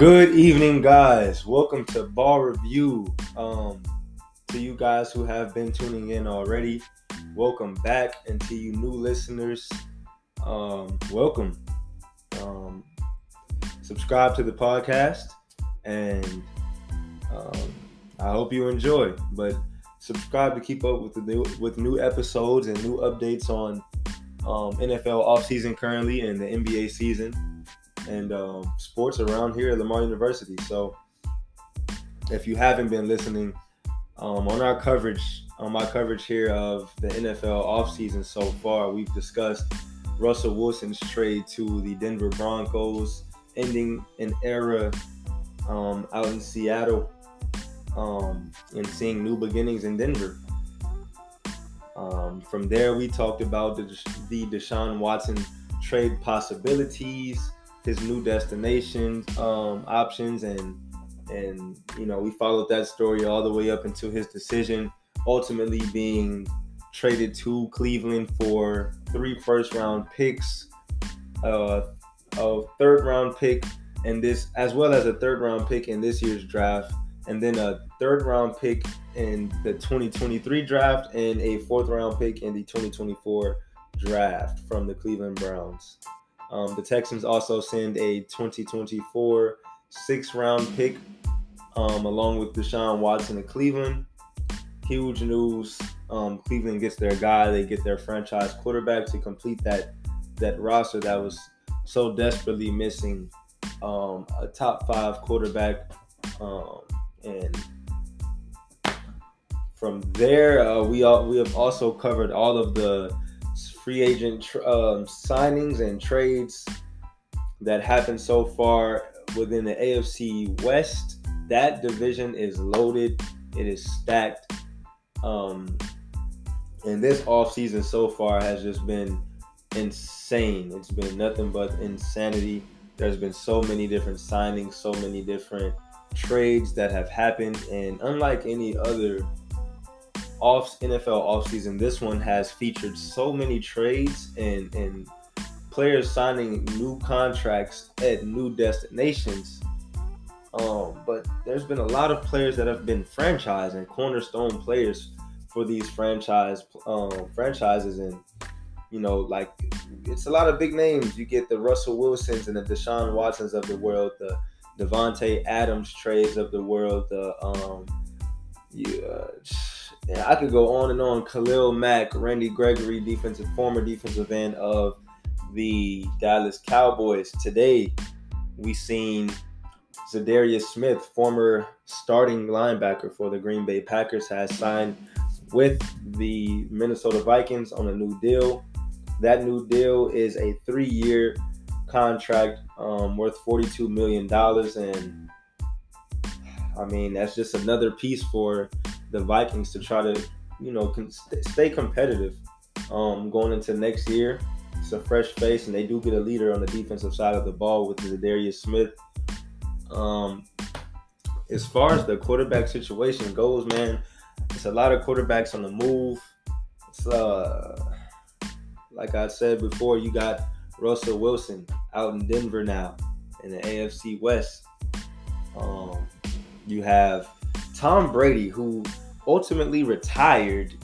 Good evening, guys. Welcome to Ball Review. Um, to you guys who have been tuning in already, welcome back. And to you new listeners, um, welcome. Um, subscribe to the podcast, and um, I hope you enjoy. But subscribe to keep up with the new with new episodes and new updates on um, NFL offseason currently and the NBA season and um, sports around here at Lamar University. So if you haven't been listening um, on our coverage, on my coverage here of the NFL offseason so far, we've discussed Russell Wilson's trade to the Denver Broncos, ending an era um, out in Seattle um, and seeing new beginnings in Denver. Um, from there, we talked about the, the Deshaun Watson trade possibilities, his new destinations um, options and and you know we followed that story all the way up until his decision ultimately being traded to Cleveland for three first round picks, uh, a third round pick, and this as well as a third round pick in this year's draft, and then a third round pick in the 2023 draft and a fourth round pick in the 2024 draft from the Cleveland Browns. Um, the Texans also send a 2024 six round pick um, along with Deshaun Watson to Cleveland. Huge news. Um, Cleveland gets their guy. They get their franchise quarterback to complete that that roster that was so desperately missing um, a top five quarterback. Um, and from there, uh, we all, we have also covered all of the free agent um, signings and trades that happened so far within the AFC West. That division is loaded. It is stacked. Um, and this offseason so far has just been insane. It's been nothing but insanity. There's been so many different signings, so many different trades that have happened. And unlike any other off NFL offseason, this one has featured so many trades and and players signing new contracts at new destinations. Um, but there's been a lot of players that have been franchise and cornerstone players for these franchise um, franchises, and you know, like it's a lot of big names. You get the Russell Wilsons and the Deshaun Watsons of the world, the Davante Adams trades of the world, the um, you, yeah, I could go on and on. Khalil Mack, Randy Gregory, defensive former defensive end of the Dallas Cowboys. Today, we seen Za'Darius Smith, former starting linebacker for the Green Bay Packers, has signed with the Minnesota Vikings on a new deal. That new deal is a three-year contract um, worth $42 million. And I mean, that's just another piece for the Vikings to try to, you know, con- stay competitive um, going into next year. It's a fresh face, and they do get a leader on the defensive side of the ball with Za'Darius Smith. Um, as far as the quarterback situation goes, man, it's a lot of quarterbacks on the move. It's uh, like I said before, you got Russell Wilson out in Denver now in the AFC West. Um, you have Tom Brady, who ultimately retired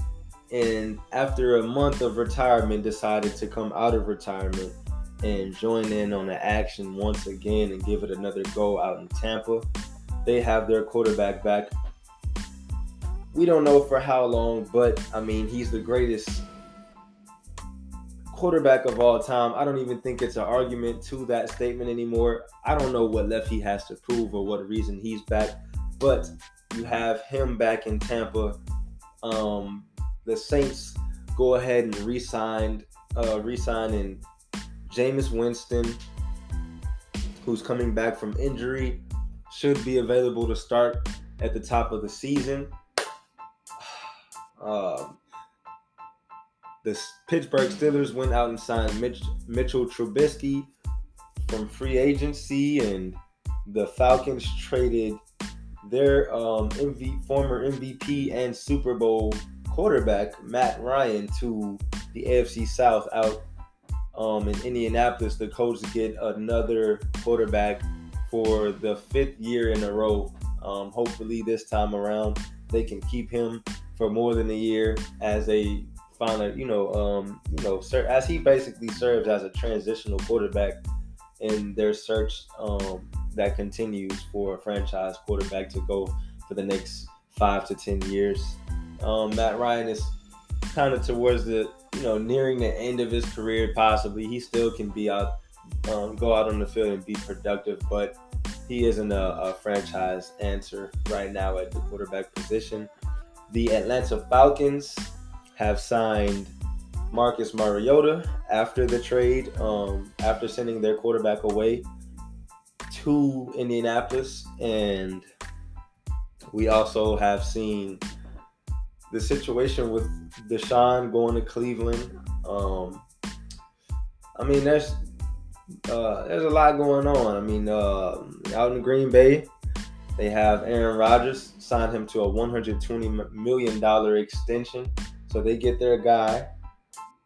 and after a month of retirement decided to come out of retirement and join in on the action once again and give it another go out in Tampa. They have their quarterback back. We don't know for how long, but I mean, he's the greatest quarterback of all time. I don't even think it's an argument to that statement anymore. I don't know what left he has to prove or what reason he's back, but you have him back in Tampa. Um, the Saints go ahead and re-signed, uh, re-sign in Jameis Winston, who's coming back from injury, should be available to start at the top of the season. Um, the Pittsburgh Steelers went out and signed Mitch, Mitchell Trubisky from free agency, and the Falcons traded their um, MV, former MVP and Super Bowl quarterback Matt Ryan to the AFC South out um, in Indianapolis. The Colts get another quarterback for the fifth year in a row. Um, hopefully, this time around, they can keep him for more than a year as they find a, you know, um, you know, sir, as he basically serves as a transitional quarterback in their search um, that continues for a franchise quarterback to go for the next five to ten years. Um, Matt Ryan is kind of towards the you know nearing the end of his career. Possibly he still can be out, um, go out on the field and be productive, but he isn't a, a franchise answer right now at the quarterback position. The Atlanta Falcons have signed Marcus Mariota after the trade, um, after sending their quarterback away to Indianapolis. And we also have seen the situation with Deshaun going to Cleveland. Um, I mean, there's uh, there's a lot going on. I mean, uh, out in Green Bay, they have Aaron Rodgers signed him to a 120 million dollar extension, so they get their guy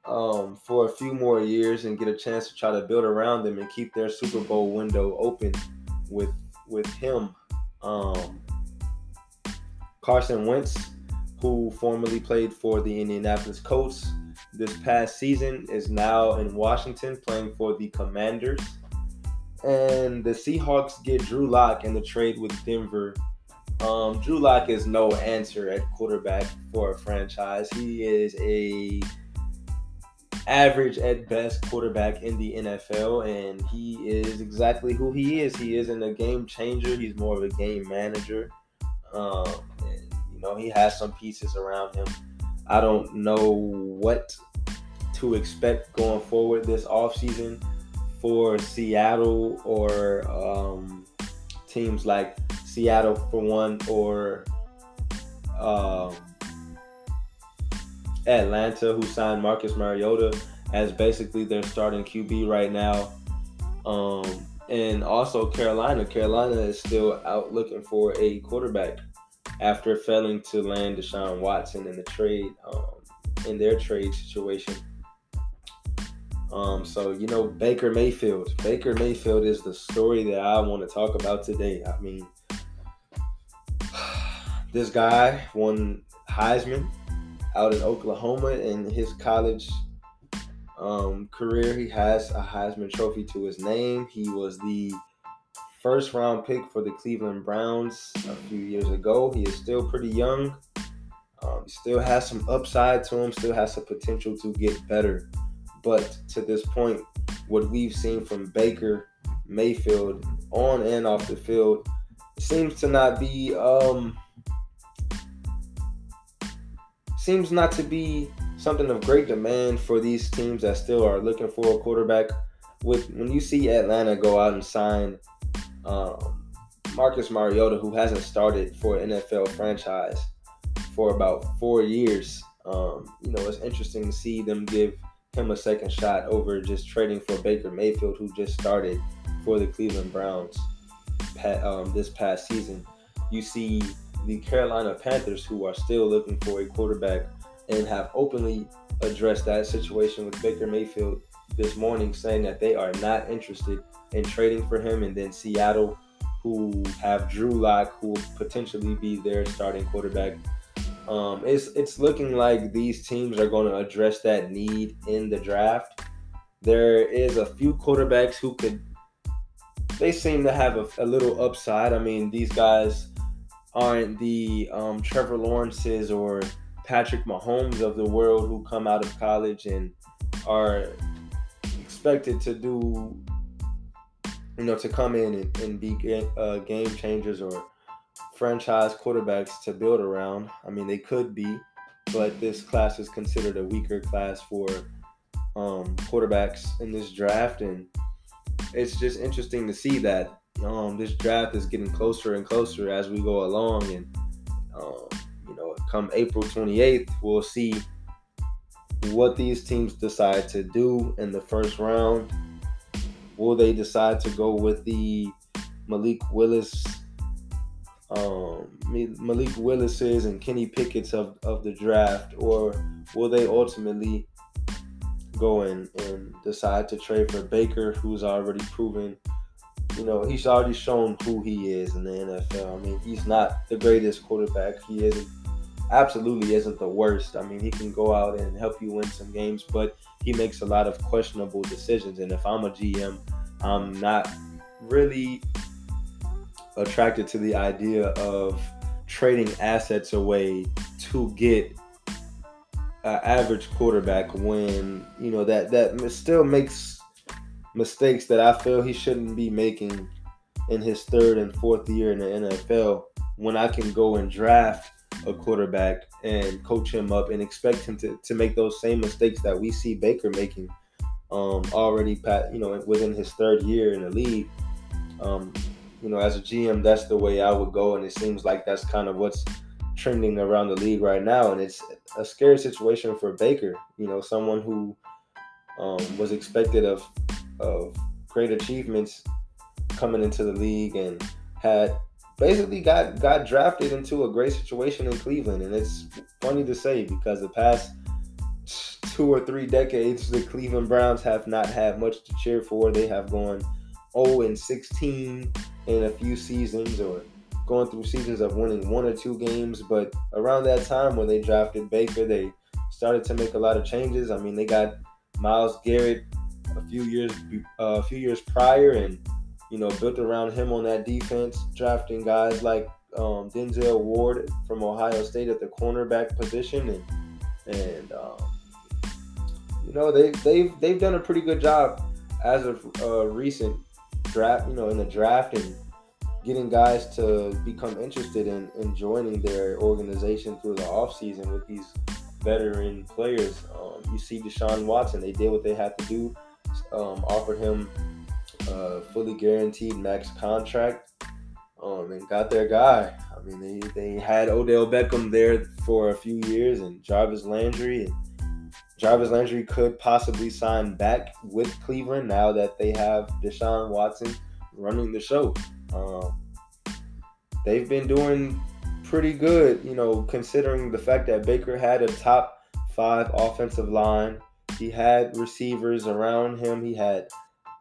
um, for a few more years and get a chance to try to build around them and keep their Super Bowl window open with with him. Um, Carson Wentz, who formerly played for the Indianapolis Colts this past season, is now in Washington playing for the Commanders. And the Seahawks get Drew Lock in the trade with Denver. Um, Drew Lock is no answer at quarterback for a franchise. He is a average at best quarterback in the NFL, and he is exactly who he is. He isn't a game changer. He's more of a game manager. Um, and, you know, he has some pieces around him. I don't know what to expect going forward this offseason for Seattle or um, teams like Seattle for one or um, Atlanta, who signed Marcus Mariota as basically their starting QB right now. Um, and also Carolina. Carolina is still out looking for a quarterback after failing to land Deshaun Watson in the trade, um, in their trade situation. Um, so you know Baker Mayfield. Baker Mayfield is the story that I want to talk about today. I mean, this guy won Heisman out in Oklahoma in his college um, career. He has a Heisman Trophy to his name. He was the first round pick for the Cleveland Browns a few years ago. He is still pretty young. Um, still has some upside to him, still has some potential to get better. But to this point, what we've seen from Baker Mayfield on and off the field seems to not be um, seems not to be something of great demand for these teams that still are looking for a quarterback. With when you see Atlanta go out and sign um, Marcus Mariota, who hasn't started for an NFL franchise for about four years, um, you know it's interesting to see them give him a second shot over just trading for Baker Mayfield, who just started for the Cleveland Browns um, this past season. You see the Carolina Panthers, who are still looking for a quarterback and have openly addressed that situation with Baker Mayfield this morning, saying that they are not interested in trading for him. And then Seattle, who have Drew Lock, who will potentially be their starting quarterback. Um, it's it's looking like these teams are going to address that need in the draft. There is a few quarterbacks who could. They seem to have a, a little upside. I mean, these guys aren't the um, Trevor Lawrences or Patrick Mahomes of the world who come out of college and are expected to do, you know, to come in and, and be uh, game changers or franchise quarterbacks to build around. I mean, they could be, but this class is considered a weaker class for um, quarterbacks in this draft, and it's just interesting to see that um, this draft is getting closer and closer as we go along, and um, you know, come April 28th, we'll see what these teams decide to do in the first round. Will they decide to go with the Malik Willis, um, Malik Willis's and Kenny Pickett's of, of the draft, or will they ultimately go in and decide to trade for Baker, who's already proven you know, he's already shown who he is in the NFL. I mean, he's not the greatest quarterback. He is absolutely isn't the worst. I mean, he can go out and help you win some games, but he makes a lot of questionable decisions. And if I'm a GM, I'm not really attracted to the idea of trading assets away to get an average quarterback when you know that that still makes mistakes that I feel he shouldn't be making in his third and fourth year in the NFL when I can go and draft a quarterback and coach him up and expect him to, to make those same mistakes that we see Baker making um, already, pat, you know, within his third year in the league. Um, you know, as a GM, that's the way I would go, and it seems like that's kind of what's trending around the league right now, and it's a scary situation for Baker. You know, someone who um, was expected of of great achievements coming into the league and had basically got got drafted into a great situation in Cleveland, and it's funny to say because the past two or three decades, the Cleveland Browns have not had much to cheer for. They have gone 0 and 16 in a few seasons, or going through seasons of winning one or two games. But around that time when they drafted Baker, they started to make a lot of changes. I mean, they got Myles Garrett a few years uh, a few years prior, and you know, built around him on that defense, drafting guys like um, Denzel Ward from Ohio State at the cornerback position, and and um, you know they they've they've done a pretty good job as of uh, recent draft, you know, in the draft and getting guys to become interested in, in joining their organization through the offseason with these veteran players. Um, you see Deshaun Watson, they did what they had to do, um, offered him a fully guaranteed max contract, um, and got their guy. I mean, they, they had Odell Beckham there for a few years, and Jarvis Landry, and Jarvis Landry could possibly sign back with Cleveland now that they have Deshaun Watson running the show. Um, they've been doing pretty good, you know, considering the fact that Baker had a top five offensive line. He had receivers around him. He had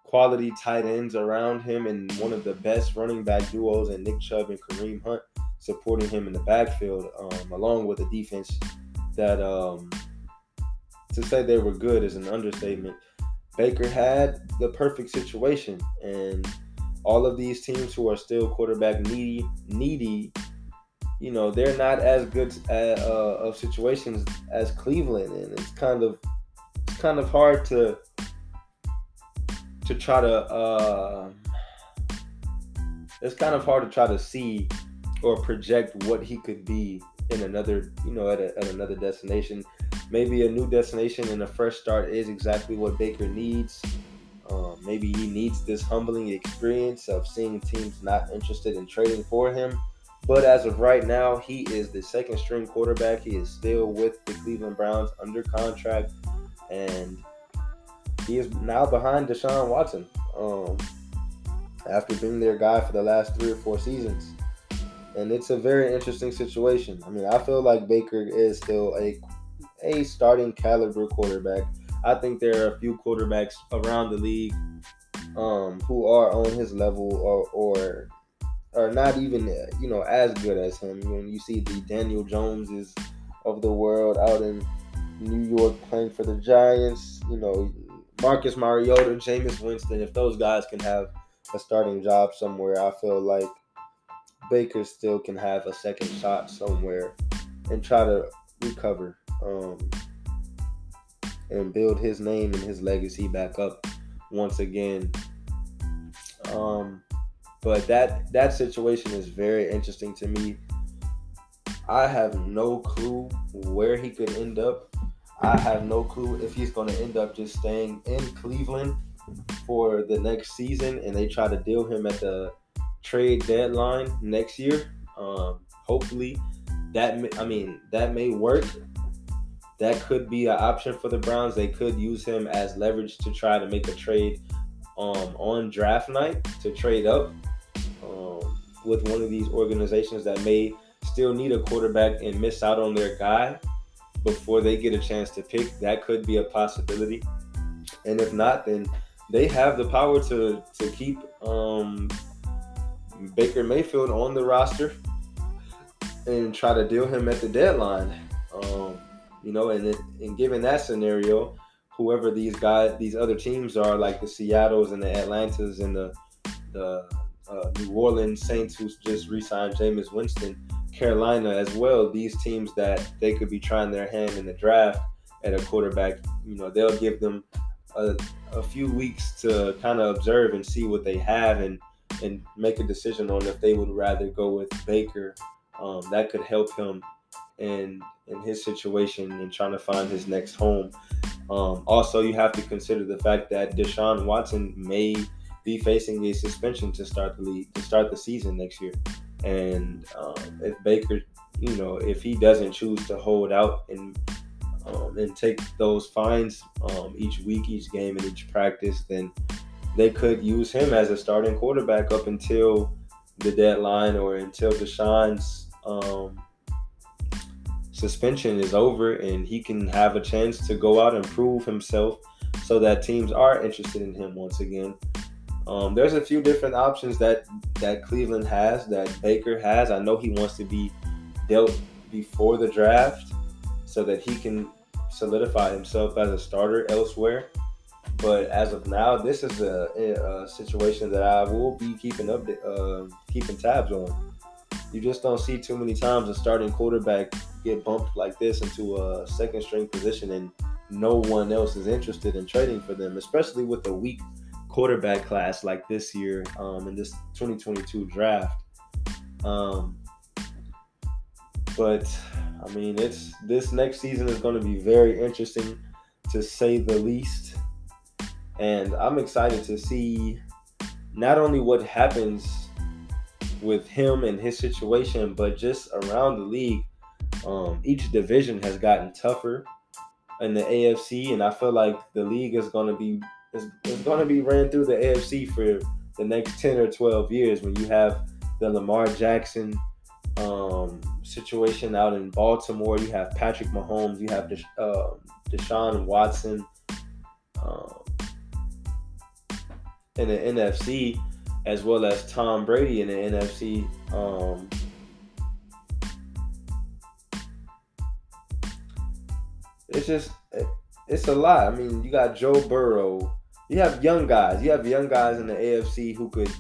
quality tight ends around him and one of the best running back duos and Nick Chubb and Kareem Hunt supporting him in the backfield, um, along with a defense that um, to say they were good is an understatement. Baker had the perfect situation, and all of these teams who are still quarterback needy, needy, you know, they're not as good at, uh, of situations as Cleveland, and it's kind of kind of hard to to try to uh, it's kind of hard to try to see or project what he could be in another you know at, a, at another destination. Maybe a new destination and a fresh start is exactly what baker needs. Um, maybe he needs this humbling experience of seeing teams not interested in trading for him. But as of right now he is the second string quarterback. He is still with the cleveland browns under contract and he is now behind Deshaun Watson. Um, after being their guy for the last three or four seasons. And it's a very interesting situation. I mean, I feel like Baker is still a a starting caliber quarterback. I think there are a few quarterbacks around the league um, who are on his level or or are not even you know as good as him. When you see the Daniel Joneses of the world out in New York playing for the Giants, you know Marcus Mariota, Jameis Winston, if those guys can have a starting job somewhere, I feel like Baker still can have a second shot somewhere and try to recover um, and build his name and his legacy back up once again. Um, but that that situation is very interesting to me. I have no clue where he could end up I have no clue if he's going to end up just staying in Cleveland for the next season and they try to deal him at the trade deadline next year. Um, hopefully, that may, I mean that may work. That could be an option for the Browns. They could use him as leverage to try to make a trade um, on draft night to trade up um, with one of these organizations that may still need a quarterback and miss out on their guy before they get a chance to pick. That could be a possibility. And if not, then they have the power to to keep um, Baker Mayfield on the roster and try to deal him at the deadline. Um, you know, and and given that scenario, whoever these guys, these other teams are, like the Seattle's and the Atlantas and the the uh, New Orleans Saints, who just re-signed Jameis Winston, Carolina as well. These teams that they could be trying their hand in the draft at a quarterback. You know, they'll give them a, a few weeks to kind of observe and see what they have and and make a decision on if they would rather go with Baker. Um, that could help him in in his situation and trying to find his next home. Um, also, you have to consider the fact that Deshaun Watson may be facing a suspension to start the league to start the season next year, and um, if Baker, you know, if he doesn't choose to hold out and um, and take those fines um, each week, each game, and each practice, then they could use him as a starting quarterback up until the deadline or until Deshaun's um, suspension is over and he can have a chance to go out and prove himself so that teams are interested in him once again. Um, there's a few different options that that Cleveland has, that Baker has. I know he wants to be dealt before the draft so that he can solidify himself as a starter elsewhere. But as of now, this is a, a situation that I will be keeping up, uh, keeping tabs on. You just don't see too many times a starting quarterback get bumped like this into a second string position and no one else is interested in trading for them, especially with a weak quarterback class like this year um, in this 2022 draft. Um, but I mean, it's this next season is going to be very interesting to say the least, and I'm excited to see not only what happens with him and his situation, but just around the league. Um, each division has gotten tougher in the AFC, and I feel like the league is going to be is, is going to be ran through the AFC for the next ten or twelve years. When you have the Lamar Jackson um, situation out in Baltimore, you have Patrick Mahomes, you have Desha- uh, Deshaun Watson. Um, in the NFC, as well as Tom Brady in the NFC. Um, it's just it's a lot. I mean, you got Joe Burrow. You have young guys. You have young guys in the AFC who could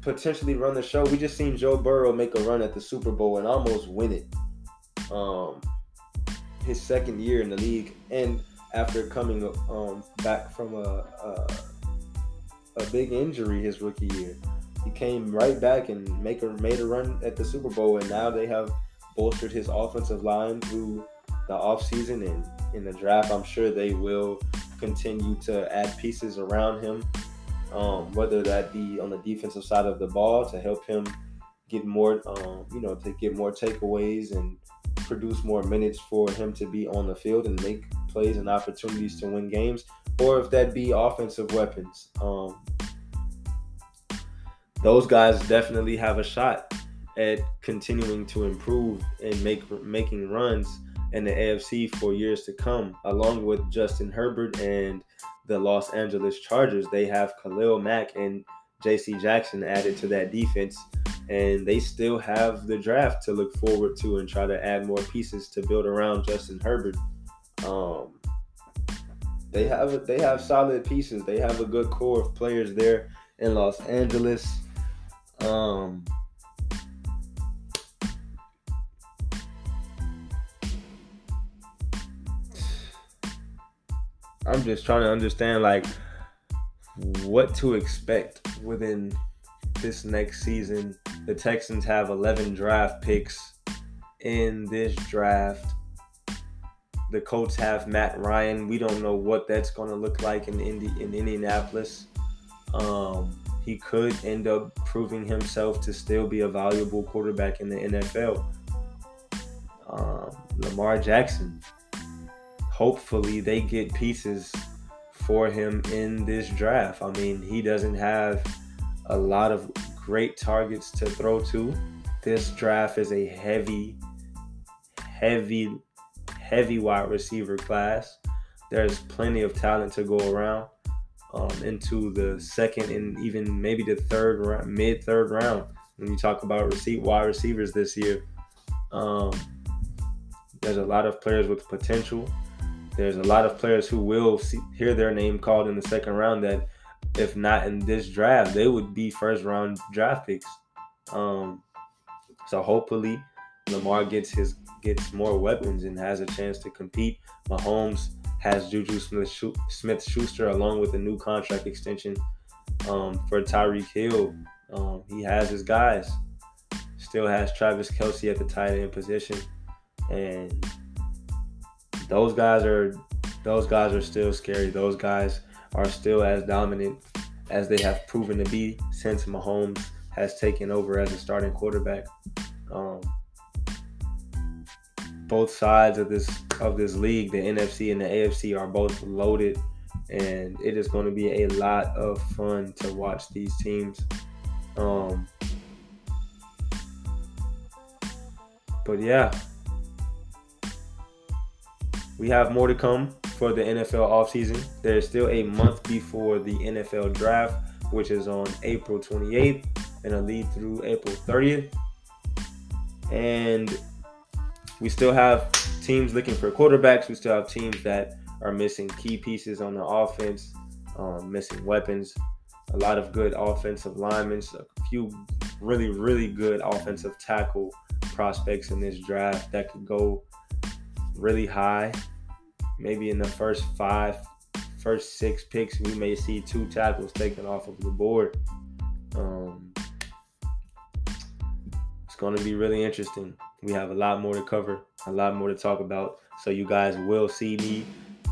potentially run the show. We just seen Joe Burrow make a run at the Super Bowl and almost win it. Um, his second year in the league, and after coming um, back from a, a a big injury his rookie year. He came right back and make a made a run at the Super Bowl, and now they have bolstered his offensive line through the offseason and in the draft. I'm sure they will continue to add pieces around him, um, whether that be on the defensive side of the ball to help him get more, um, you know, to get more takeaways and produce more minutes for him to be on the field and make plays and opportunities to win games, or if that be offensive weapons. Um, those guys definitely have a shot at continuing to improve and make making runs in the AFC for years to come, along with Justin Herbert and the Los Angeles Chargers. They have Khalil Mack and J.C. Jackson added to that defense, and they still have the draft to look forward to and try to add more pieces to build around Justin Herbert. Um, they have they have solid pieces. They have a good core of players there in Los Angeles. Um, I'm just trying to understand like what to expect within this next season. The Texans have 11 draft picks in this draft. The Colts have Matt Ryan. We don't know what that's going to look like in Indy in Indianapolis. Um, he could end up proving himself to still be a valuable quarterback in the NFL. Um, Lamar Jackson. Hopefully, they get pieces for him in this draft. I mean, he doesn't have a lot of great targets to throw to. This draft is a heavy, heavy heavy wide receiver class. There's plenty of talent to go around. um, into the second and even maybe the third round, mid third round. When you talk about receive wide receivers this year, um, there's a lot of players with potential. There's a lot of players who will see, hear their name called in the second round that, if not in this draft, they would be first round draft picks. Um, so hopefully, Lamar gets his gets more weapons and has a chance to compete. Mahomes has Juju Smith Schuster along with a new contract extension um, for Tyreek Hill. Um, he has his guys. Still has Travis Kelce at the tight end position, and those guys are those guys are still scary. Those guys are still as dominant as they have proven to be since Mahomes has taken over as a starting quarterback. Um, both sides of this of this league, the NFC and the AFC, are both loaded, and it is going to be a lot of fun to watch these teams. Um, but yeah, we have more to come for the NFL offseason. There's still a month before the NFL draft, which is on April 28th and a lead through April 30th. And we still have teams looking for quarterbacks. We still have teams that are missing key pieces on the offense, um, missing weapons. A lot of good offensive linemen, a few really, really good offensive tackle prospects in this draft that could go really high. Maybe in the first five, first six picks, we may see two tackles taken off of the board. Um, it's going to be really interesting. We have a lot more to cover, a lot more to talk about. So you guys will see me,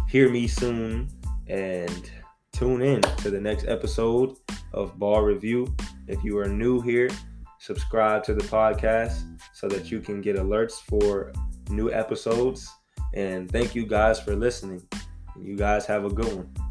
hear me soon, and tune in to the next episode of Ball Review. If you are new here, subscribe to the podcast so that you can get alerts for new episodes. And thank you guys for listening. You guys have a good one.